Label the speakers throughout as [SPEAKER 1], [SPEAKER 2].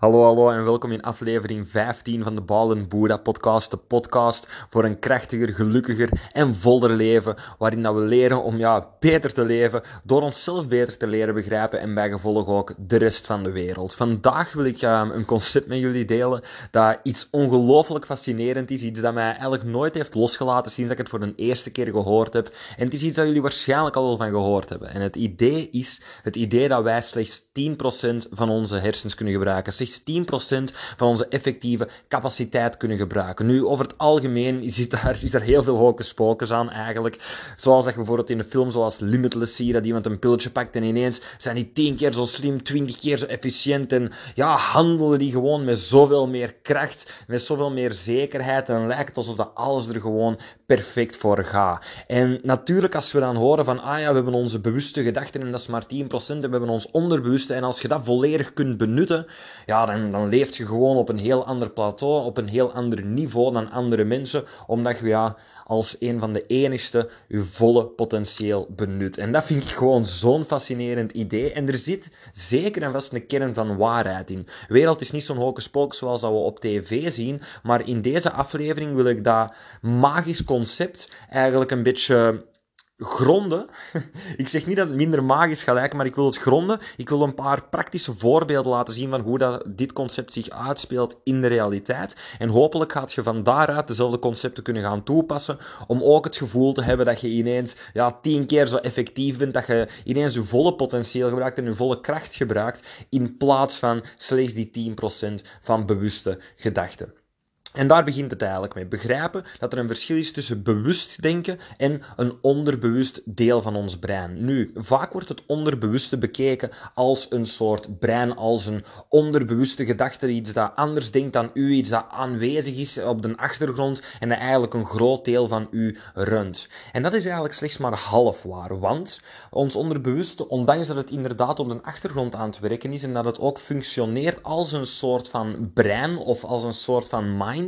[SPEAKER 1] Hallo, hallo en welkom in aflevering 15 van de Balen Boeddha podcast. De podcast voor een krachtiger, gelukkiger en voller leven. Waarin dat we leren om ja, beter te leven, door onszelf beter te leren begrijpen en bij gevolg ook de rest van de wereld. Vandaag wil ik een concept met jullie delen dat iets ongelooflijk fascinerend is. Iets dat mij eigenlijk nooit heeft losgelaten sinds ik het voor de eerste keer gehoord heb. En het is iets dat jullie waarschijnlijk al wel van gehoord hebben. En het idee is het idee dat wij slechts 10% van onze hersens kunnen gebruiken slechts 10% van onze effectieve capaciteit kunnen gebruiken. Nu, over het algemeen is, daar, is er heel veel hocus pocus aan eigenlijk. Zoals dat je bijvoorbeeld in een film zoals Limitless zie, dat iemand een pilletje pakt en ineens zijn die 10 keer zo slim, 20 keer zo efficiënt en ja, handelen die gewoon met zoveel meer kracht, met zoveel meer zekerheid en lijkt het alsof dat alles er gewoon perfect voor gaat. En natuurlijk als we dan horen van, ah ja, we hebben onze bewuste gedachten en dat is maar 10% en we hebben ons onderbewuste en als je dat volledig kunt benutten, ja, dan, dan leef je gewoon op een heel ander plateau, op een heel ander niveau dan andere mensen, omdat je ja, als een van de enigste je volle potentieel benut. En dat vind ik gewoon zo'n fascinerend idee. En er zit zeker en vast een kern van waarheid in. De wereld is niet zo'n pocus zoals dat we op tv zien, maar in deze aflevering wil ik dat magisch concept eigenlijk een beetje gronden. ik zeg niet dat het minder magisch gaat lijken, maar ik wil het gronden. Ik wil een paar praktische voorbeelden laten zien van hoe dat, dit concept zich uitspeelt in de realiteit. En hopelijk gaat je van daaruit dezelfde concepten kunnen gaan toepassen, om ook het gevoel te hebben dat je ineens ja, tien keer zo effectief bent, dat je ineens je volle potentieel gebruikt en je volle kracht gebruikt, in plaats van slechts die 10% van bewuste gedachten. En daar begint het eigenlijk mee. Begrijpen dat er een verschil is tussen bewust denken en een onderbewust deel van ons brein. Nu, vaak wordt het onderbewuste bekeken als een soort brein, als een onderbewuste gedachte, iets dat anders denkt dan u, iets dat aanwezig is op de achtergrond en dat eigenlijk een groot deel van u runt. En dat is eigenlijk slechts maar half waar, want ons onderbewuste, ondanks dat het inderdaad op de achtergrond aan het werken is en dat het ook functioneert als een soort van brein of als een soort van mind,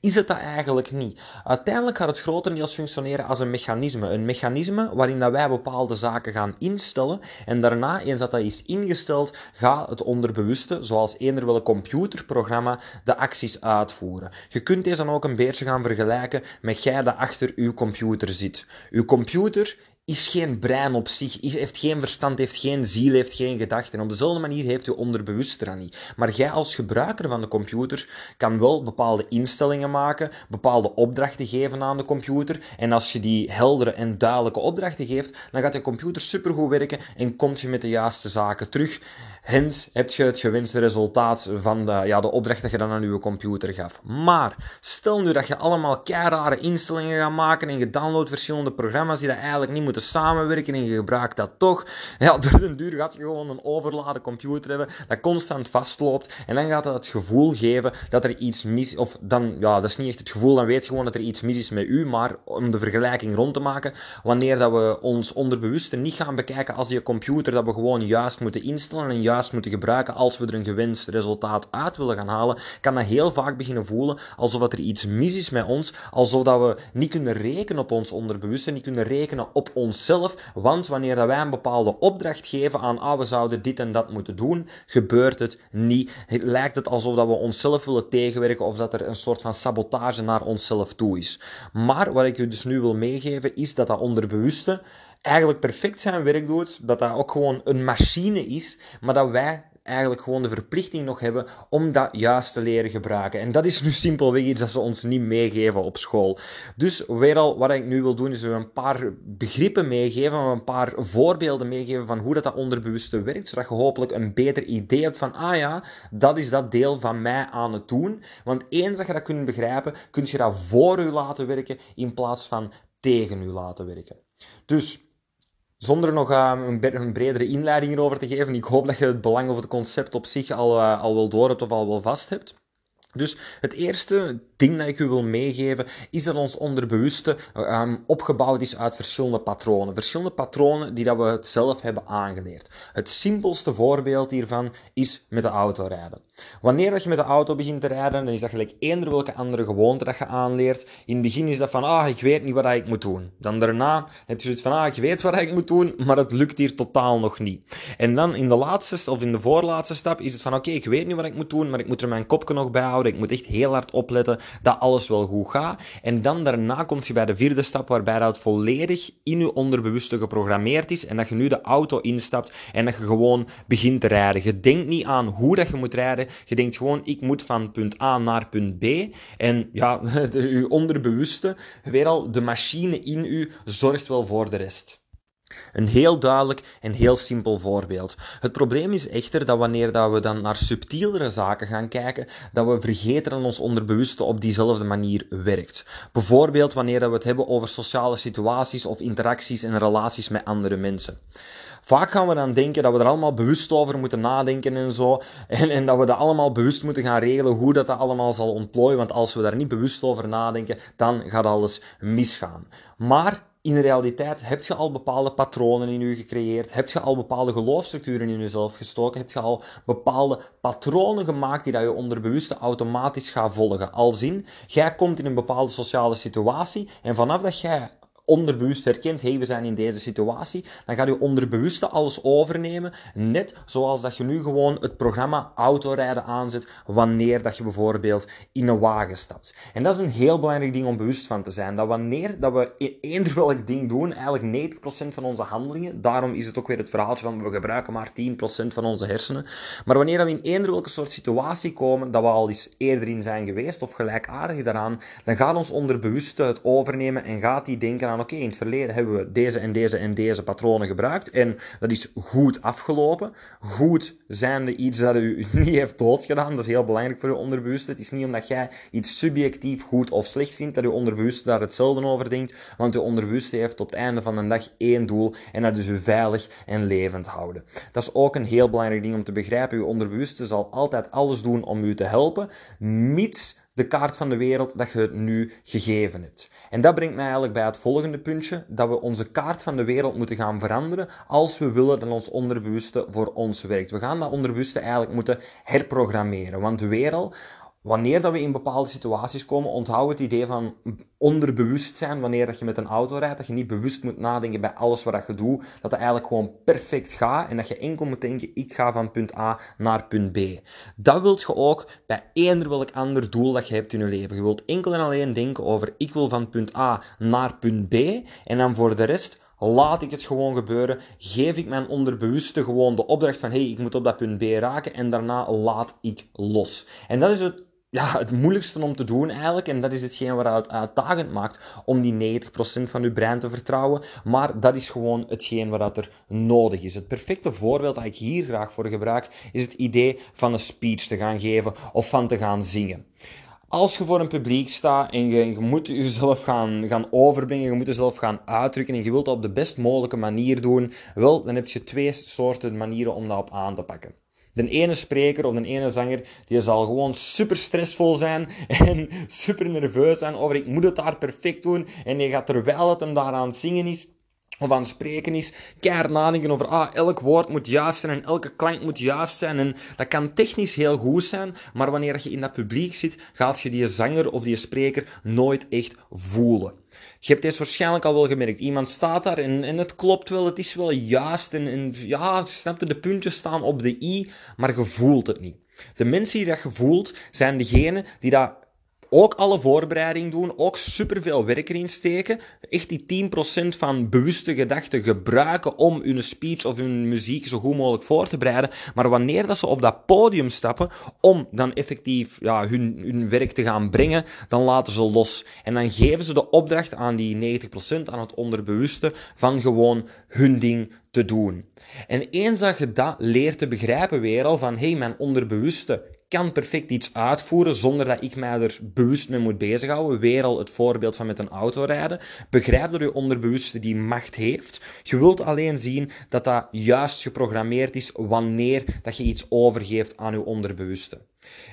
[SPEAKER 1] is het dat eigenlijk niet. Uiteindelijk gaat het grotendeels functioneren als een mechanisme. Een mechanisme waarin dat wij bepaalde zaken gaan instellen en daarna, eens dat dat is ingesteld, gaat het onderbewuste, zoals eender wel een computerprogramma, de acties uitvoeren. Je kunt deze dan ook een beetje gaan vergelijken met jij dat achter uw computer zit. Uw computer is geen brein op zich, heeft geen verstand, heeft geen ziel, heeft geen gedachten. En op dezelfde manier heeft je onderbewust eraan niet. Maar jij als gebruiker van de computer kan wel bepaalde instellingen maken, bepaalde opdrachten geven aan de computer. En als je die heldere en duidelijke opdrachten geeft, dan gaat je computer supergoed werken en komt je met de juiste zaken terug. Hens heb je het gewenste resultaat van de, ja, de opdracht dat je dan aan je computer gaf. Maar stel nu dat je allemaal rare instellingen gaat maken en je downloadt verschillende programma's die dat eigenlijk niet moeten samenwerken en je gebruikt dat toch. Ja, door een duur gaat je gewoon een overladen computer hebben dat constant vastloopt en dan gaat dat het gevoel geven dat er iets mis of dan, ja, dat is niet echt het gevoel, dan weet je gewoon dat er iets mis is met u, maar om de vergelijking rond te maken, wanneer dat we ons onderbewuste niet gaan bekijken als die computer dat we gewoon juist moeten instellen en juist moeten gebruiken als we er een gewenst resultaat uit willen gaan halen, kan dat heel vaak beginnen voelen alsof er iets mis is met ons, alsof dat we niet kunnen rekenen op ons onderbewuste, niet kunnen rekenen op want wanneer wij een bepaalde opdracht geven aan, ah, we zouden dit en dat moeten doen, gebeurt het niet. Het lijkt het alsof dat we onszelf willen tegenwerken of dat er een soort van sabotage naar onszelf toe is. Maar wat ik u dus nu wil meegeven, is dat dat onderbewuste eigenlijk perfect zijn werk doet, dat dat ook gewoon een machine is, maar dat wij eigenlijk gewoon de verplichting nog hebben om dat juist te leren gebruiken. En dat is nu simpelweg iets dat ze ons niet meegeven op school. Dus weer al, wat ik nu wil doen, is een paar begrippen meegeven, een paar voorbeelden meegeven van hoe dat, dat onderbewuste werkt, zodat je hopelijk een beter idee hebt van, ah ja, dat is dat deel van mij aan het doen. Want eens dat je dat kunt begrijpen, kun je dat voor u laten werken in plaats van tegen u laten werken. Dus zonder nog uh, een, bredere inleiding hierover te geven, ik hoop dat je het belang of het concept op zich al, uh, al wel door hebt of al wel vast hebt. Dus het eerste ding dat ik u wil meegeven, is dat ons onderbewuste um, opgebouwd is uit verschillende patronen. Verschillende patronen die dat we het zelf hebben aangeleerd. Het simpelste voorbeeld hiervan is met de auto rijden. Wanneer dat je met de auto begint te rijden, dan is dat gelijk eender welke andere gewoonte dat je aanleert. In het begin is dat van, ah, ik weet niet wat ik moet doen. Dan daarna heb je zoiets van, ah, ik weet wat ik moet doen, maar het lukt hier totaal nog niet. En dan in de laatste, of in de voorlaatste stap, is het van, oké, ik weet niet wat ik moet doen, maar ik moet er mijn kopje nog bij houden. Ik moet echt heel hard opletten dat alles wel goed gaat. En dan daarna kom je bij de vierde stap, waarbij dat volledig in je onderbewuste geprogrammeerd is en dat je nu de auto instapt en dat je gewoon begint te rijden. Je denkt niet aan hoe dat je moet rijden, je denkt gewoon, ik moet van punt A naar punt B. En ja, je onderbewuste, weer al, de machine in u zorgt wel voor de rest. Een heel duidelijk en heel simpel voorbeeld. Het probleem is echter dat wanneer dat we dan naar subtielere zaken gaan kijken, dat we vergeten dat ons onderbewuste op diezelfde manier werkt. Bijvoorbeeld wanneer dat we het hebben over sociale situaties of interacties en relaties met andere mensen. Vaak gaan we dan denken dat we er allemaal bewust over moeten nadenken en zo. En, en dat we dat allemaal bewust moeten gaan regelen hoe dat, dat allemaal zal ontplooien. Want als we daar niet bewust over nadenken, dan gaat alles misgaan. Maar in realiteit heb je al bepaalde patronen in je gecreëerd, heb je al bepaalde geloofstructuren in jezelf gestoken, heb je al bepaalde patronen gemaakt die dat je onderbewuste automatisch gaat volgen. Als in, jij komt in een bepaalde sociale situatie en vanaf dat jij onderbewust herkent, hey, we zijn in deze situatie, dan gaat je onderbewuste alles overnemen, net zoals dat je nu gewoon het programma autorijden aanzet wanneer dat je bijvoorbeeld in een wagen stapt. En dat is een heel belangrijk ding om bewust van te zijn, dat wanneer dat we e- eender welk ding doen, eigenlijk 90% van onze handelingen, daarom is het ook weer het verhaaltje van we gebruiken maar 10% van onze hersenen, maar wanneer we in eender welke soort situatie komen, dat we al eens eerder in zijn geweest, of gelijkaardig daaraan, dan gaat ons onderbewuste het overnemen en gaat die denken aan oké, in het verleden hebben we deze en deze en deze patronen gebruikt en dat is goed afgelopen. Goed zijnde iets dat u niet heeft doodgedaan, dat is heel belangrijk voor uw onderbewuste. Het is niet omdat jij iets subjectief goed of slecht vindt, dat uw onderbewuste daar hetzelfde over denkt, want uw onderbewuste heeft op het einde van de dag één doel en dat is u veilig en levend houden. Dat is ook een heel belangrijk ding om te begrijpen. Uw onderbewuste zal altijd alles doen om u te helpen, mits de kaart van de wereld dat je het nu gegeven hebt. En dat brengt mij eigenlijk bij het volgende puntje, dat we onze kaart van de wereld moeten gaan veranderen als we willen dat ons onderbewuste voor ons werkt. We gaan dat onderbewuste eigenlijk moeten herprogrammeren, want weer al, Wanneer dat we in bepaalde situaties komen, onthoud het idee van onderbewustzijn. Wanneer dat je met een auto rijdt, dat je niet bewust moet nadenken bij alles wat je doet. Dat het eigenlijk gewoon perfect gaat en dat je enkel moet denken, ik ga van punt A naar punt B. Dat wilt je ook bij eender welk ander doel dat je hebt in je leven. Je wilt enkel en alleen denken over, ik wil van punt A naar punt B. En dan voor de rest Laat ik het gewoon gebeuren. Geef ik mijn onderbewuste gewoon de opdracht van: hey, ik moet op dat punt B raken. En daarna laat ik los. En dat is het ja, het moeilijkste om te doen eigenlijk. En dat is hetgeen wat het uitdagend maakt om die 90% van je brein te vertrouwen. Maar dat is gewoon hetgeen wat er nodig is. Het perfecte voorbeeld dat ik hier graag voor gebruik, is het idee van een speech te gaan geven of van te gaan zingen. Als je voor een publiek staat en je, je, moet jezelf gaan, gaan overbrengen, je moet jezelf gaan uitdrukken en je wilt dat op de best mogelijke manier doen, wel, dan heb je twee soorten manieren om dat op aan te pakken. De ene spreker of de ene zanger, die zal gewoon super stressvol zijn en super nerveus zijn over ik moet het daar perfect doen. En je gaat terwijl het hem daaraan zingen is, of aan het spreken is, keihard nadenken over, ah, elk woord moet juist zijn en elke klank moet juist zijn. En dat kan technisch heel goed zijn, maar wanneer je in dat publiek zit, gaat je die zanger of die spreker nooit echt voelen. Je hebt deze waarschijnlijk al wel gemerkt. Iemand staat daar en, en het klopt wel, het is wel juist. En, en ja, snapte, de puntjes staan op de i, maar je voelt het niet. De mensen die dat je voelt, zijn degenen die dat ook alle voorbereiding doen, ook superveel werk erin steken. Echt die 10% van bewuste gedachten gebruiken om hun speech of hun muziek zo goed mogelijk voor te bereiden. Maar wanneer dat ze op dat podium stappen om dan effectief ja, hun, hun werk te gaan brengen, dan laten ze los. En dan geven ze de opdracht aan die 90%, aan het onderbewuste, van gewoon hun ding te doen. En eens dat je dat leert te begrijpen weer al van, hé, hey, mijn onderbewuste kan perfect iets uitvoeren zonder dat ik mij er bewust mee moet bezighouden. Weer al het voorbeeld van met een auto rijden. Begrijp dat je onderbewuste die macht heeft. Je wilt alleen zien dat dat juist geprogrammeerd is wanneer dat je iets overgeeft aan je onderbewuste.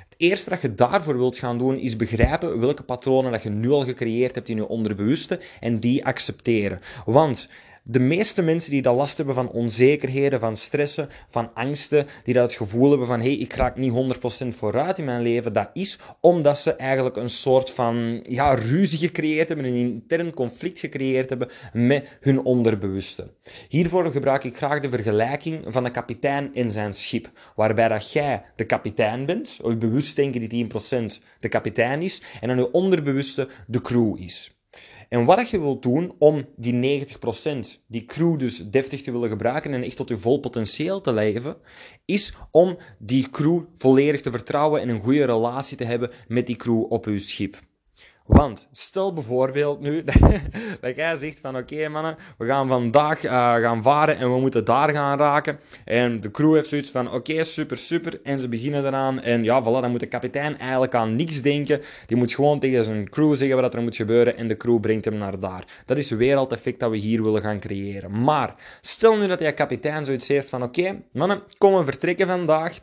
[SPEAKER 1] Het eerste dat je daarvoor wilt gaan doen, is begrijpen welke patronen dat je nu al gecreëerd hebt in je onderbewuste en die accepteren. Want de meeste mensen die dat last hebben van onzekerheden, van stressen, van angsten, die dat het gevoel hebben van hé, hey, ik raak niet 100% vooruit in mijn leven, dat is omdat ze eigenlijk een soort van ja, ruzie gecreëerd hebben, een intern conflict gecreëerd hebben met hun onderbewuste. Hiervoor gebruik ik graag de vergelijking van een kapitein in zijn schip, waarbij dat jij de kapitein bent, of bewust denken die 10% de kapitein is, en dan je onderbewuste de crew is. En wat je wilt doen om die 90%, die crew dus deftig te willen gebruiken en echt tot je vol potentieel te leven, is om die crew volledig te vertrouwen en een goede relatie te hebben met die crew op je schip. Want stel bijvoorbeeld nu dat, jij zegt van oké mannen, we gaan vandaag uh, gaan varen en we moeten daar gaan raken. En de crew heeft zoiets van oké, super, super. En ze beginnen eraan. En ja, voilà, dan moet de kapitein eigenlijk aan niks denken. Die moet gewoon tegen zijn crew zeggen wat er moet gebeuren en de crew brengt hem naar daar. Dat is het effect dat we hier willen gaan creëren. Maar stel nu dat jij kapitein zoiets heeft van oké, mannen, kom we vertrekken vandaag.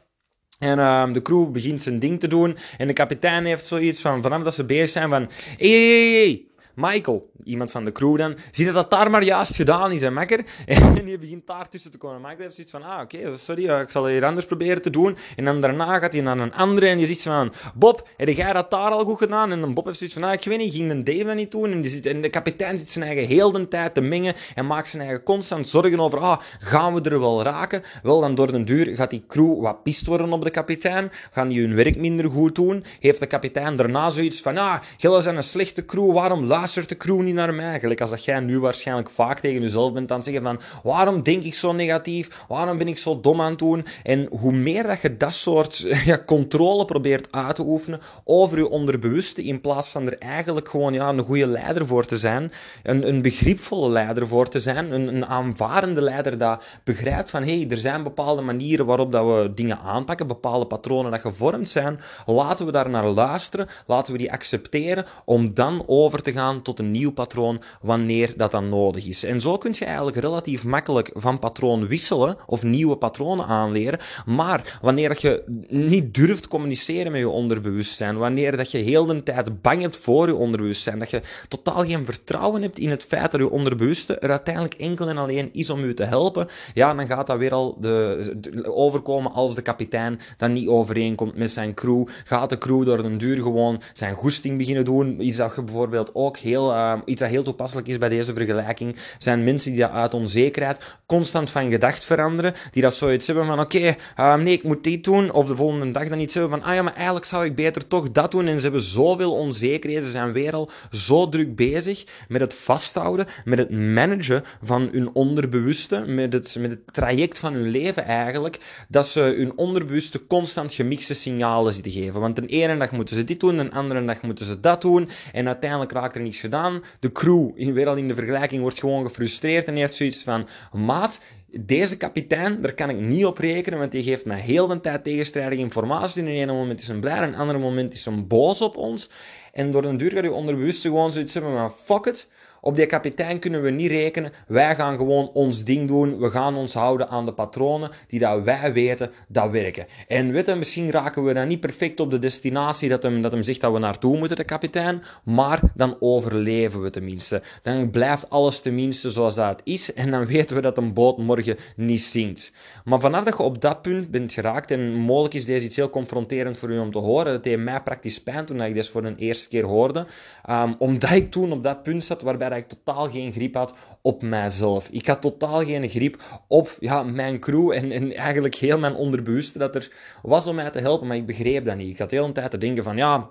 [SPEAKER 1] En uh, de crew begint zijn ding te doen. En de kapitein heeft zoiets van, vanaf dat ze bezig zijn van... Hé, hé, hé, Michael, iemand van de crew dan, ziet dat dat daar maar juist gedaan is, hè, makker? En die begint daar tussen te komen. Michael heeft zoiets van, ah, oké, sorry, ik zal het hier anders proberen te doen. En dan daarna gaat hij naar een andere en je ziet van, Bob, heb jij dat daar al goed gedaan? En dan Bob heeft zoiets van, ah, ik weet niet, ging een Dave dat niet doen? En, die zit, en de kapitein zit zijn eigen heel de tijd te mengen en maakt zijn eigen constant zorgen over, ah, gaan we er wel raken? Wel, dan door de duur gaat die crew wat pist worden op de kapitein, gaan die hun werk minder goed doen, heeft de kapitein daarna zoiets van, ah, jullie zijn een slechte crew, waarom luistert de crew niet naar mij? Gelijk als dat jij nu waarschijnlijk vaak tegen jezelf bent aan zeggen van, waarom denk ik zo negatief? Waarom ben ik zo dom aan het doen? En hoe meer dat je dat soort ja, controle probeert uit te oefenen over je onderbewuste, in plaats van er eigenlijk gewoon ja, een goede leider voor te zijn, een, een begripvolle leider voor te zijn, een, een aanvarende leider dat begrijpt van, hé, hey, er zijn bepaalde manieren waarop dat we dingen aanpakken, bepaalde patronen dat gevormd zijn, laten we daar naar luisteren, laten we die accepteren, om dan over te gaan tot een nieuw patroon wanneer dat dan nodig is. En zo kun je eigenlijk relatief makkelijk van patroon wisselen of nieuwe patronen aanleren. Maar wanneer je niet durft communiceren met je onderbewustzijn, wanneer dat je heel de tijd bang hebt voor je onderbewustzijn, dat je totaal geen vertrouwen hebt in het feit dat je onderbewuste er uiteindelijk enkel en alleen is om je te helpen, ja, dan gaat dat weer al de, overkomen als de kapitein dat niet overeenkomt met zijn crew. Gaat de crew door een duur gewoon zijn goesting beginnen doen, iets dat je bijvoorbeeld ook heel, uh, iets dat heel toepasselijk is bij deze vergelijking, zijn mensen die dat uit onzekerheid constant van gedacht veranderen, die dat zoiets hebben van oké, uh, nee, ik moet dit doen, of de volgende dag dan iets hebben van ah ja, maar eigenlijk zou ik beter toch dat doen, en ze hebben zoveel onzekerheden, ze zijn weer al zo druk bezig met het vasthouden, met het managen van hun onderbewuste, met het, met het traject van hun leven eigenlijk, dat ze hun onderbewuste constant gemixte signalen zitten geven. Want de ene dag moeten ze dit doen, de andere dag moeten ze dat doen, en uiteindelijk raakt er gedaan. De crew, in, weer in de vergelijking, wordt gewoon gefrustreerd en heeft zoiets van: maat, deze kapitein, daar kan ik niet op rekenen, want die geeft mij heel de tijd tegenstrijdige informatie. In een ene moment is hij blij, in een andere moment is hij boos op ons. En door een duur gaat je onderbewust gewoon zoiets hebben van: fuck it. Op die kapitein kunnen we niet rekenen. Wij gaan gewoon ons ding doen. We gaan ons houden aan de patronen die dat wij weten dat werken. En weet je, misschien raken we dan niet perfect op de destinatie dat hem, dat hem zegt dat we naartoe moeten, de kapitein. Maar dan overleven we tenminste. Dan blijft alles tenminste zoals dat is. En dan weten we dat een boot morgen niet zinkt. Maar vanaf dat je op dat punt bent geraakt, en mogelijk is deze iets heel confronterend voor u om te horen. Het deed mij praktisch pijn toen ik deze voor een eerste keer hoorde. Um, omdat ik toen op dat punt zat waarbij dat ik totaal geen grip had op mijzelf. Ik had totaal geen grip op ja, mijn crew en, en eigenlijk heel mijn onderbewuste dat er was om mij te helpen, maar ik begreep dat niet. Ik had de hele tijd te denken van ja,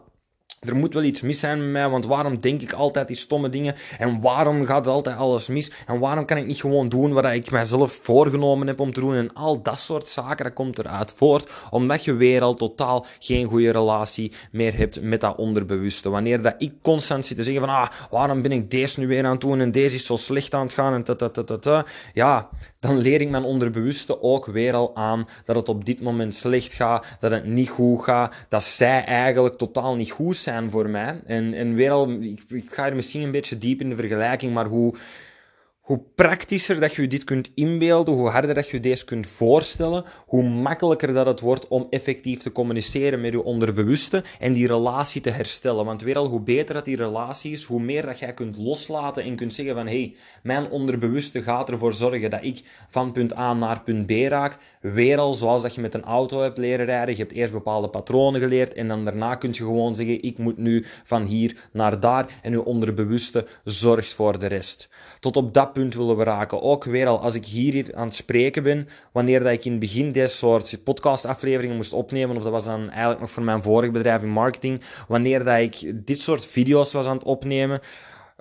[SPEAKER 1] er moet wel iets mis zijn met mij, want waarom denk ik altijd die stomme dingen? En waarom gaat altijd alles mis? En waarom kan ik niet gewoon doen wat ik mijzelf voorgenomen heb om te doen? En al dat soort zaken, dat komt eruit voort, omdat je weer al totaal geen goede relatie meer hebt met dat onderbewuste. Wanneer dat ik constant zit te zeggen van, ah, waarom ben ik deze nu weer aan het doen en deze is zo slecht aan het gaan en ta ta ta. Ja, dan leer ik mijn onderbewuste ook weer al aan dat het op dit moment slecht gaat, dat het niet goed gaat, dat zij eigenlijk totaal niet goed zijn voor mij. En, en weer ik, ik ga er misschien een beetje diep in de vergelijking, maar hoe hoe praktischer dat je dit kunt inbeelden, hoe harder dat je deze kunt voorstellen, hoe makkelijker dat het wordt om effectief te communiceren met je onderbewuste en die relatie te herstellen. Want weer al, hoe beter dat die relatie is, hoe meer dat jij kunt loslaten en kunt zeggen van hé, hey, mijn onderbewuste gaat ervoor zorgen dat ik van punt A naar punt B raak. Weer al, zoals dat je met een auto hebt leren rijden, je hebt eerst bepaalde patronen geleerd en dan daarna kun je gewoon zeggen ik moet nu van hier naar daar en je onderbewuste zorgt voor de rest. Tot op dat punt willen we raken. Ook weer al als ik hier aan het spreken ben, wanneer dat ik in het begin deze soort podcastafleveringen moest opnemen, of dat was dan eigenlijk nog voor mijn vorige bedrijf in marketing, wanneer dat ik dit soort video's was aan het opnemen,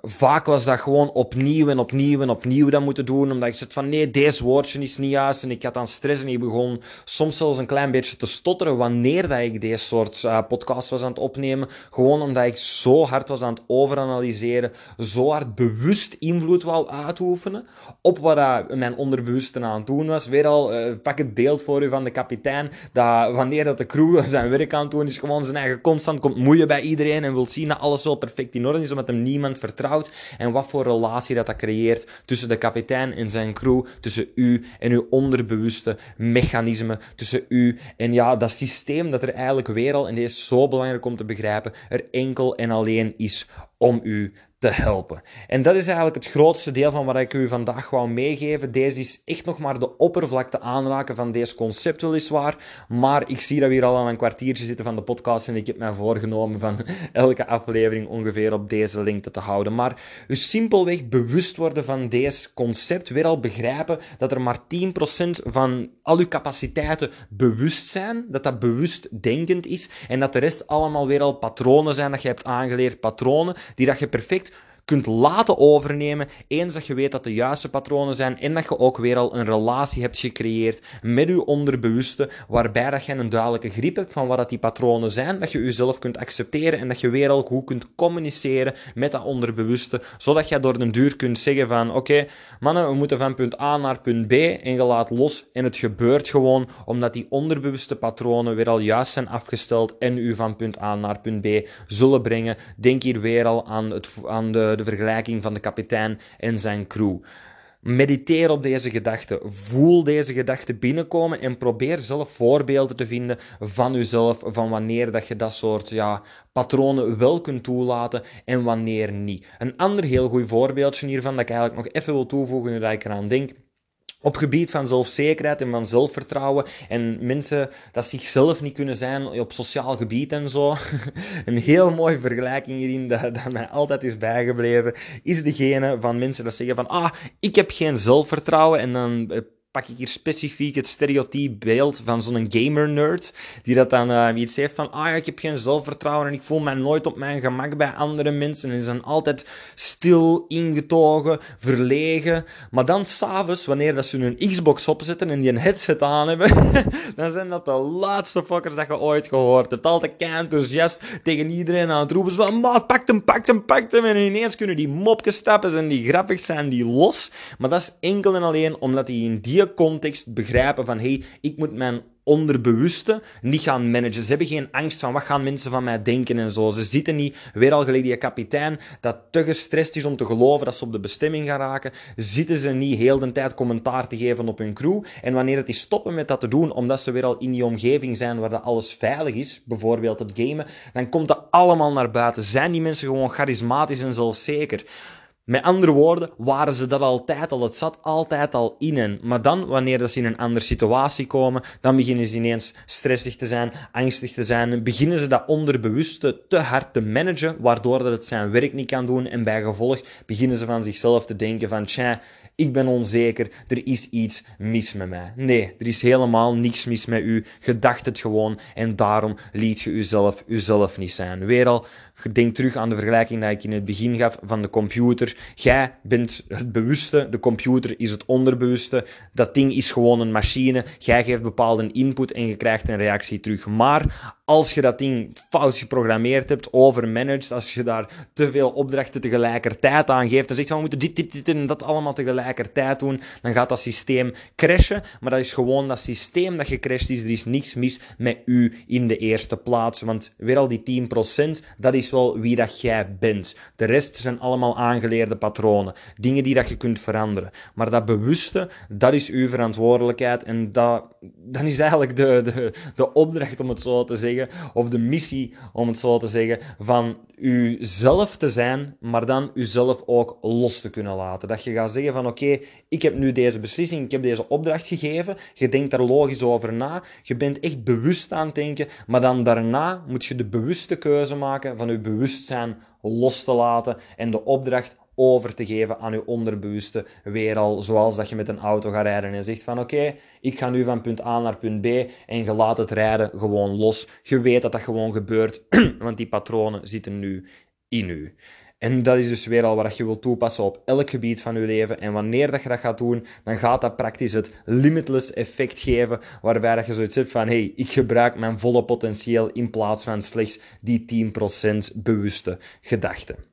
[SPEAKER 1] Vaak was dat gewoon opnieuw en opnieuw en opnieuw dat moeten doen, omdat ik zat van nee, deze woordje is niet juist en ik had dan stress en ik begon soms zelfs een klein beetje te stotteren wanneer dat ik deze soort uh, podcast was aan het opnemen, gewoon omdat ik zo hard was aan het overanalyseren, zo hard bewust invloed wou uitoefenen op wat mijn onderbewuste aan het doen was. Weer al, uh, pak het beeld voor u van de kapitein, dat wanneer dat de crew zijn werk aan het doen is, gewoon zijn eigen constant komt moeien bij iedereen en wil zien dat alles wel perfect in orde is, omdat hem niemand vertrouwt en wat voor relatie dat dat creëert tussen de kapitein en zijn crew, tussen u en uw onderbewuste mechanismen, tussen u en ja, dat systeem dat er eigenlijk weer al, en dit is zo belangrijk om te begrijpen, er enkel en alleen is om u te helpen. En dat is eigenlijk het grootste deel van wat ik u vandaag wou meegeven. Deze is echt nog maar de oppervlakte aanraken van deze concept weliswaar. Maar ik zie dat we hier al aan een kwartiertje zitten van de podcast en ik heb mij voorgenomen van elke aflevering ongeveer op deze lengte te houden. Maar simpelweg bewust worden van deze concept, weer al begrijpen dat er maar 10% van al uw capaciteiten bewust zijn, dat dat bewust denkend is en dat de rest allemaal weer al patronen zijn dat je hebt aangeleerd, patronen die dat je perfect kunt laten overnemen eens dat je weet dat de juiste patronen zijn en dat je ook weer al een relatie hebt gecreëerd met je onderbewuste, waarbij dat je een duidelijke grip hebt van wat dat die patronen zijn, dat je jezelf kunt accepteren en dat je weer al goed kunt communiceren met dat onderbewuste, zodat je door de duur kunt zeggen van oké, mannen, we moeten van punt A naar punt B en je laat los en het gebeurt gewoon omdat die onderbewuste patronen weer al juist zijn afgesteld en u van punt A naar punt B zullen brengen. Denk hier weer al aan, het, aan de de vergelijking van de kapitein en zijn crew. Mediteer op deze gedachten. Voel deze gedachten binnenkomen en probeer zelf voorbeelden te vinden van jezelf, van wanneer dat je dat soort ja, patronen wel kunt toelaten en wanneer niet. Een ander heel goed voorbeeldje hiervan dat ik eigenlijk nog even wil toevoegen nu dat ik eraan denk op gebied van zelfzekerheid en van zelfvertrouwen en mensen dat zichzelf niet kunnen zijn op sociaal gebied en zo. Een heel mooie vergelijking hierin dat, dat mij altijd is bijgebleven, is degene van mensen dat zeggen van ah, ik heb geen zelfvertrouwen en dan eh, pak ik hier specifiek het stereotype beeld van zo'n gamer-nerd, die dat dan uh, iets heeft van, ah ja, ik heb geen zelfvertrouwen en ik voel mij nooit op mijn gemak bij andere mensen en zijn altijd stil, ingetogen, verlegen. Maar dan s'avonds, wanneer dat ze hun Xbox opzetten en die een headset aan hebben, dan zijn dat de laatste fuckers dat je ooit gehoord hebt. Altijd kei enthousiast tegen iedereen aan het roepen, van, maat, pak hem, pak hem, pak hem. En ineens kunnen die mopjes stappen en die grappig zijn, die los. Maar dat is enkel en alleen omdat die in die context begrijpen van hey, ik moet mijn onderbewuste niet gaan managen. Ze hebben geen angst van wat gaan mensen van mij denken en zo. Ze zitten niet, weer al gelijk die kapitein, dat te gestrest is om te geloven dat ze op de bestemming gaan raken, zitten ze niet heel de tijd commentaar te geven op hun crew. En wanneer het is stoppen met dat te doen, omdat ze weer al in die omgeving zijn waar dat alles veilig is, bijvoorbeeld het gamen, dan komt dat allemaal naar buiten. Zijn die mensen gewoon charismatisch en zelfzeker? Met andere woorden, waren ze dat altijd al. Het zat altijd al in hen. Maar dan, wanneer ze in een andere situatie komen, dan beginnen ze ineens stressig te zijn, angstig te zijn. Beginnen ze dat onderbewuste te hard te managen, waardoor dat het zijn werk niet kan doen. En bij gevolg beginnen ze van zichzelf te denken van, tja, ik ben onzeker, er is iets mis met mij. Nee, er is helemaal niks mis met u. Je dacht het gewoon en daarom liet je uzelf uzelf niet zijn. Weer al, denk terug aan de vergelijking die ik in het begin gaf van de computer. Jij bent het bewuste, de computer is het onderbewuste. Dat ding is gewoon een machine. Jij geeft bepaalde input en je krijgt een reactie terug. Maar als je dat ding fout geprogrammeerd hebt, overmanaged, als je daar te veel opdrachten tegelijkertijd aan geeft en zegt van we moeten dit, dit, dit en dat allemaal tegelijkertijd doen, dan gaat dat systeem crashen. Maar dat is gewoon dat systeem dat gecrashed is. Er is niks mis met u in de eerste plaats. Want weer al die 10%, dat is wel wie dat jij bent. De rest zijn allemaal aangeleerde patronen. Dingen die dat je kunt veranderen. Maar dat bewuste, dat is uw verantwoordelijkheid. En dat, dat is eigenlijk de, de, de opdracht, om het zo te zeggen of de missie, om het zo te zeggen, van uzelf te zijn, maar dan uzelf ook los te kunnen laten. Dat je gaat zeggen van oké, ik heb nu deze beslissing, ik heb deze opdracht gegeven, je denkt daar logisch over na, je bent echt bewust aan het denken, maar dan daarna moet je de bewuste keuze maken van je bewustzijn los te laten en de opdracht over te geven aan je onderbewuste weer al, zoals dat je met een auto gaat rijden en zegt van oké, ik ga nu van punt A naar punt B en je laat het rijden gewoon los. Je weet dat dat gewoon gebeurt, want die patronen zitten nu in u. En dat is dus weer al wat je wilt toepassen op elk gebied van je leven. En wanneer dat je dat gaat doen, dan gaat dat praktisch het limitless effect geven, waarbij dat je zoiets hebt van, hey, ik gebruik mijn volle potentieel in plaats van slechts die 10% bewuste gedachten.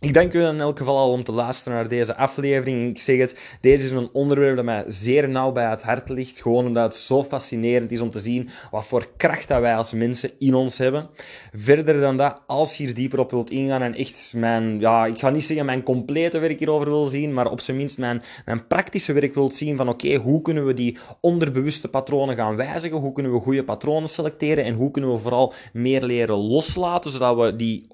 [SPEAKER 1] Ik dank u in elk geval al om te luisteren naar deze aflevering. Ik zeg het, deze is een onderwerp dat mij zeer nauw bij het hart ligt. Gewoon omdat het zo fascinerend is om te zien wat voor kracht dat wij als mensen in ons hebben. Verder dan dat, als je hier dieper op wilt ingaan en echt mijn, ja, ik ga niet zeggen mijn complete werk hierover wil zien, maar op zijn minst mijn, mijn praktische werk wilt zien van oké, hoe kunnen we die onderbewuste patronen gaan wijzigen? Hoe kunnen we goede patronen selecteren? En hoe kunnen we vooral meer leren loslaten, zodat we die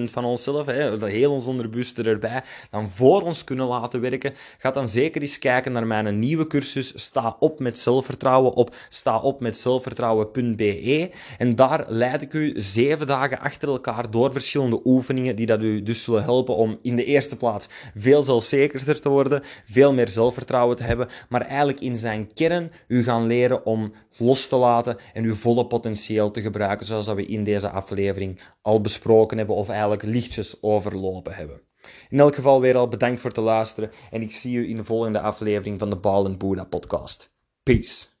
[SPEAKER 1] 100% van onszelf, hè, heel ons onderbewuste erbij, dan voor ons kunnen laten werken, ga dan zeker eens kijken naar mijn nieuwe cursus Sta op met zelfvertrouwen op staopmetzelfvertrouwen.be en daar leid ik u zeven dagen achter elkaar door verschillende oefeningen die dat u dus zullen helpen om in de eerste plaats veel zelfzekerder te worden, veel meer zelfvertrouwen te hebben, maar eigenlijk in zijn kern u gaan leren om los te laten en uw volle potentieel te gebruiken, zoals dat we in deze aflevering al besproken hebben of eigenlijk lichtjes overlopen hebben. In elk geval weer al bedankt voor het luisteren en ik zie u in de volgende aflevering van de Bal Buddha podcast. Peace.